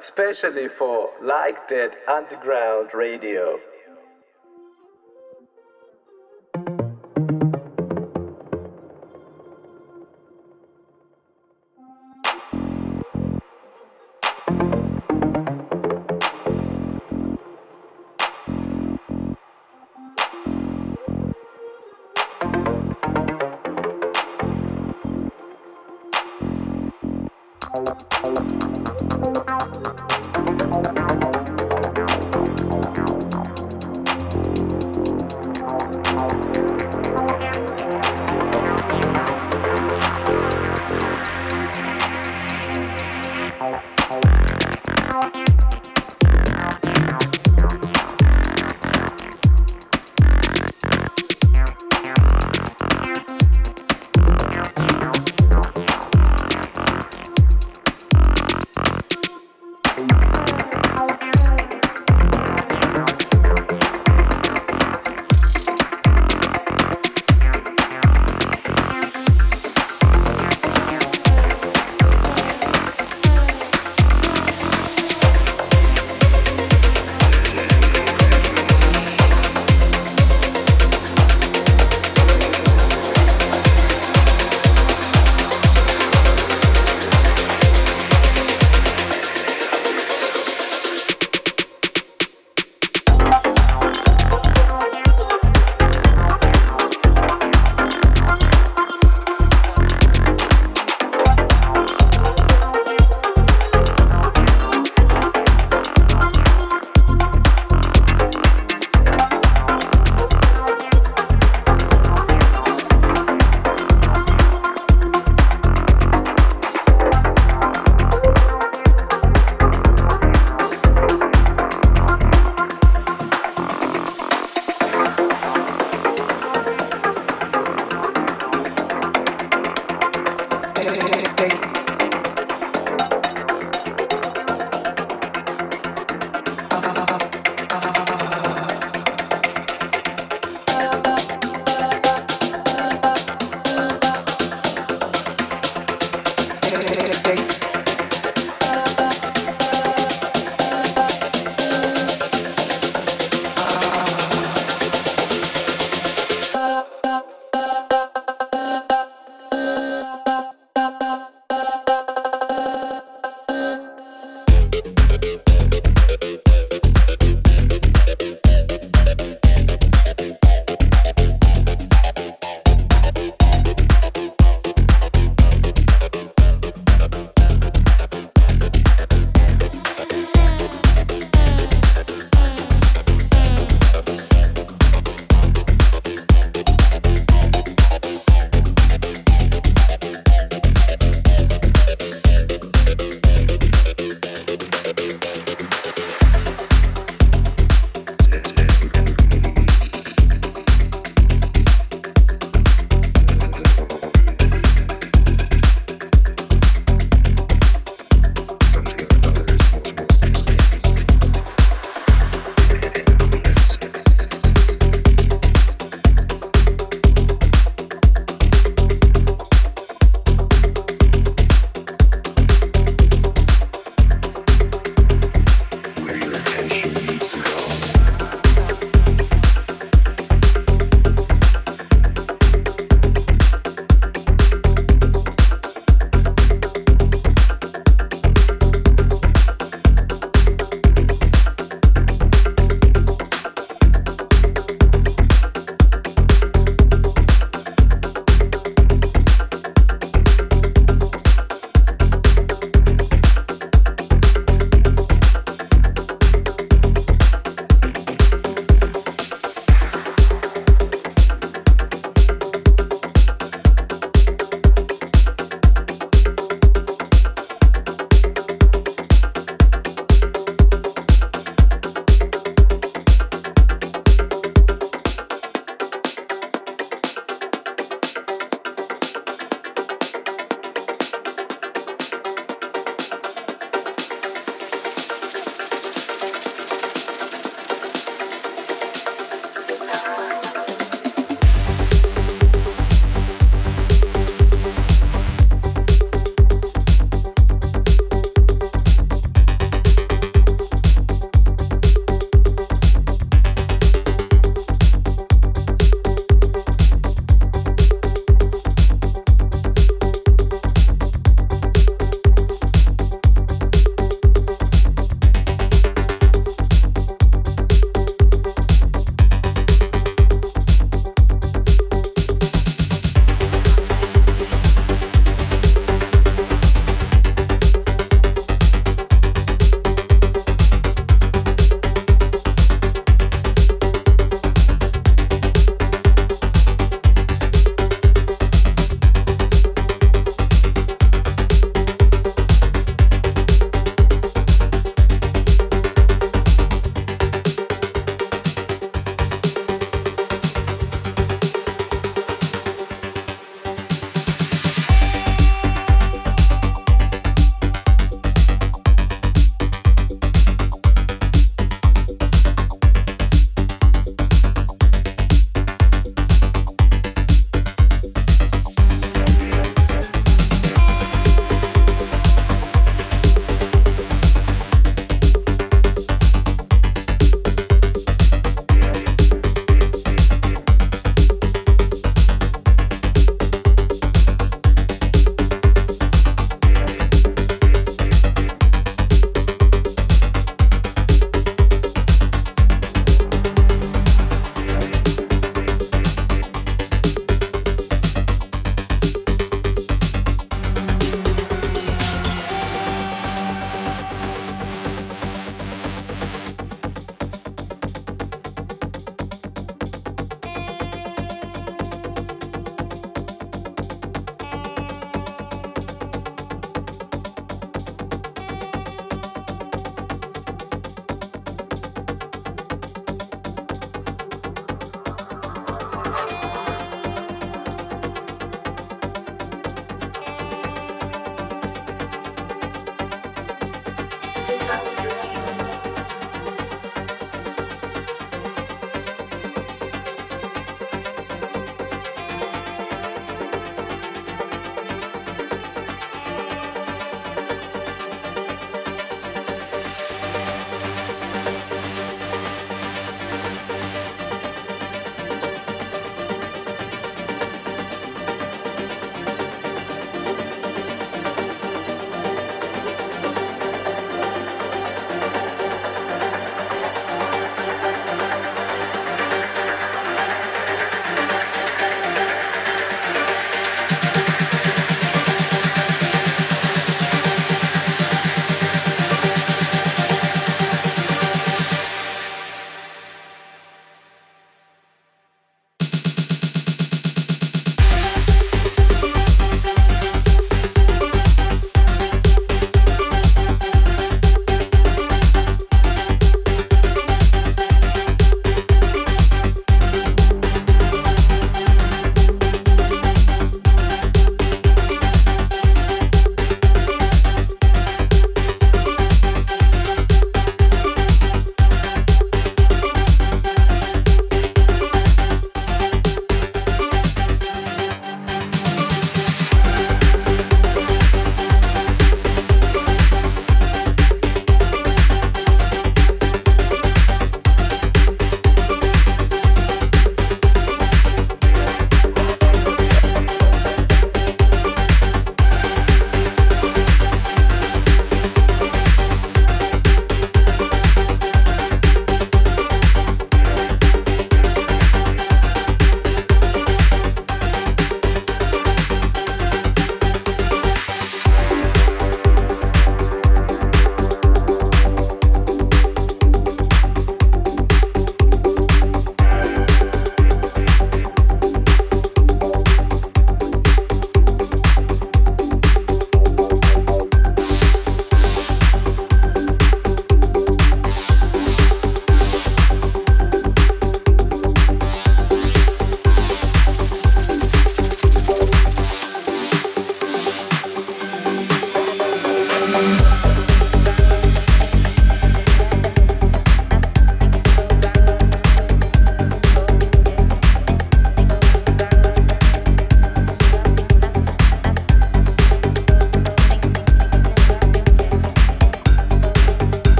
Especially for Like That Underground Radio. Thank you.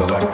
select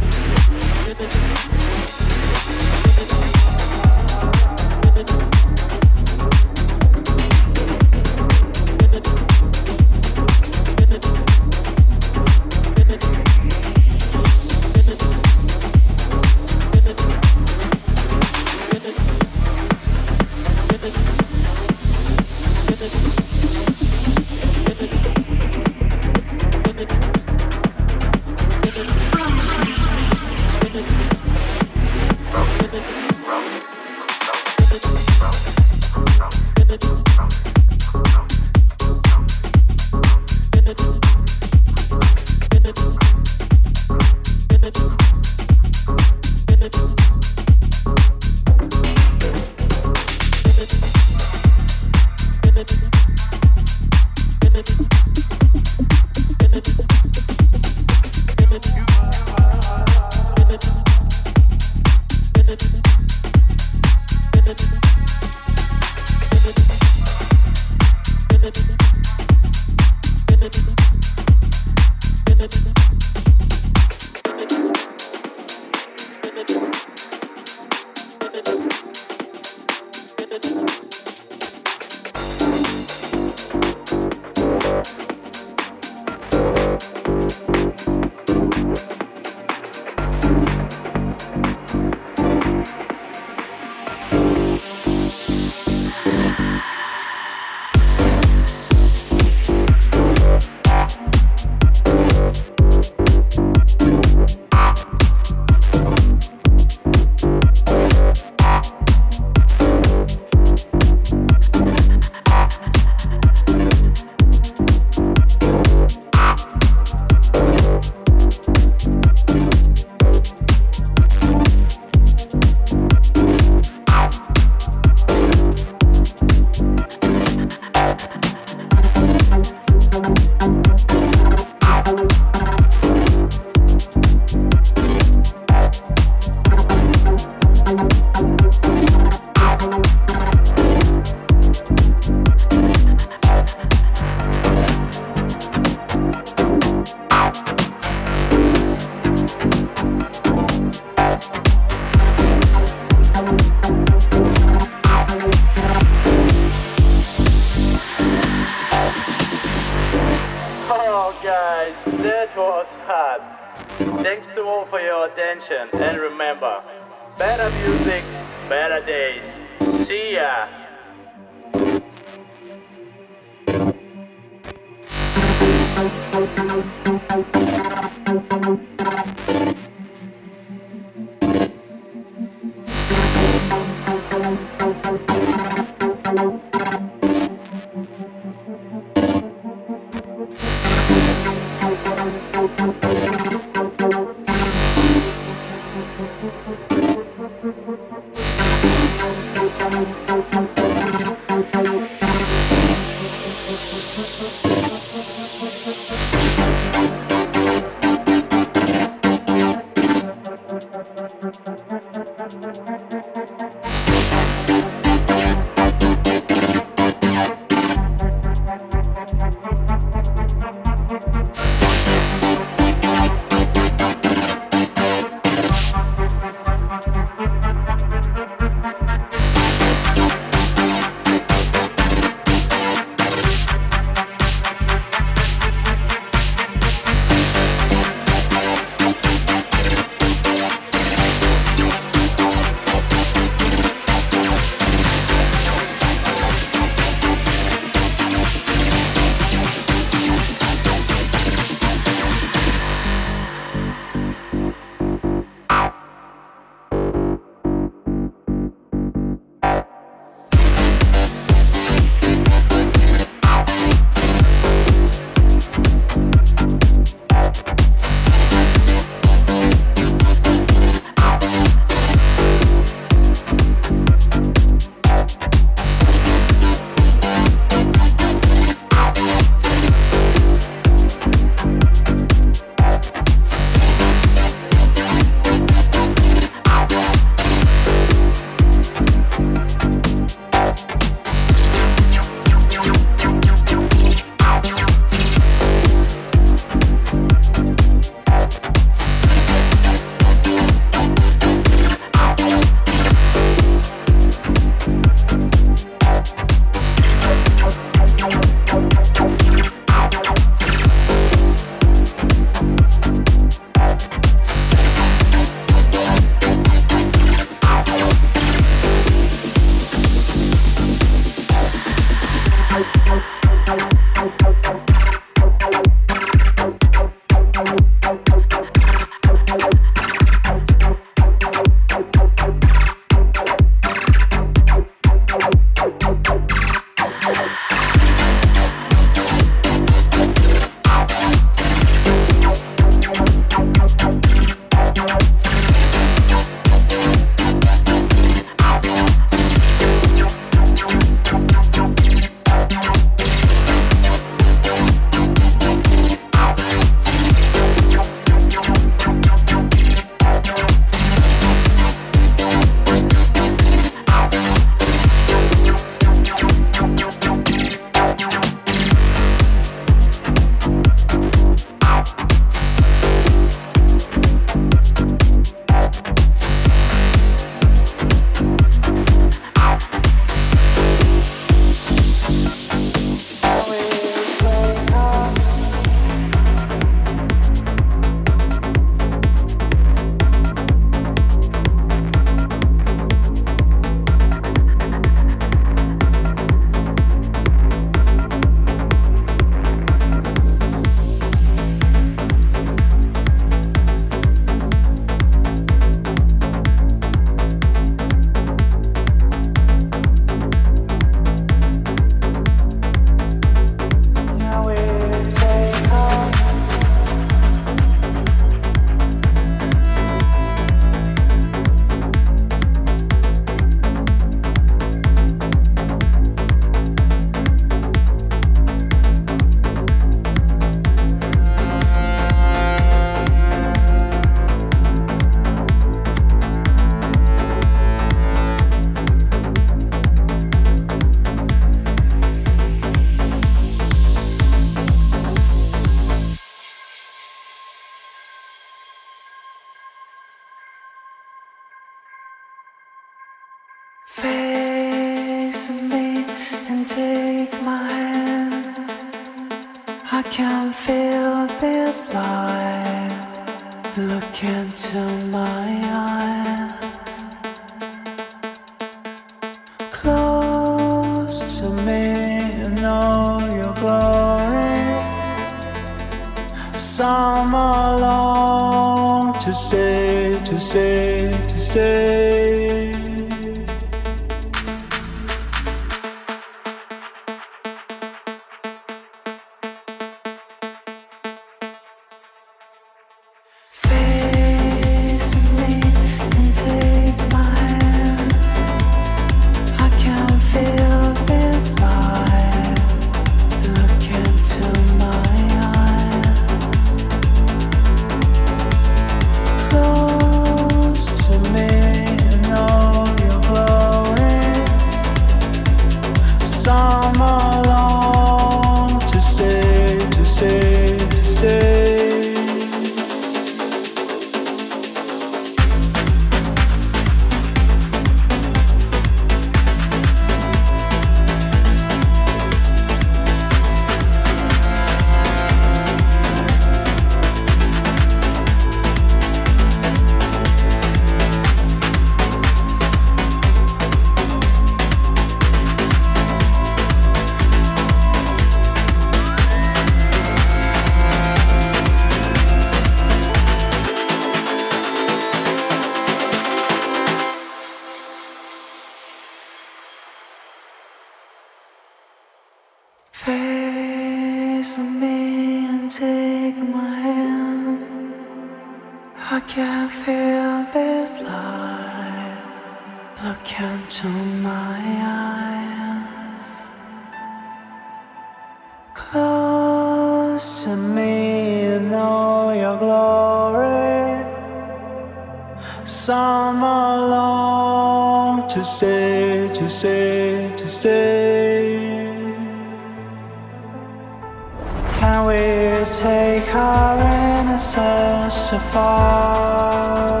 take our innocence so far.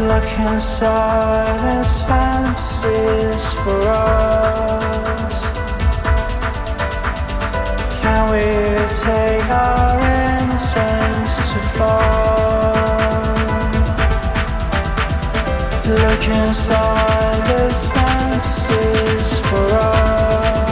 Look inside as fancies for us. Can we take our innocence too far? Look inside as fancies for us.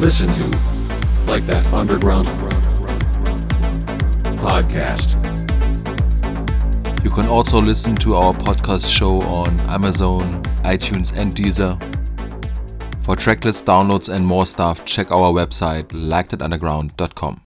listen to, like that underground podcast. You can also listen to our podcast show on Amazon, iTunes, and Deezer. For tracklist downloads and more stuff, check our website, likethatunderground.com.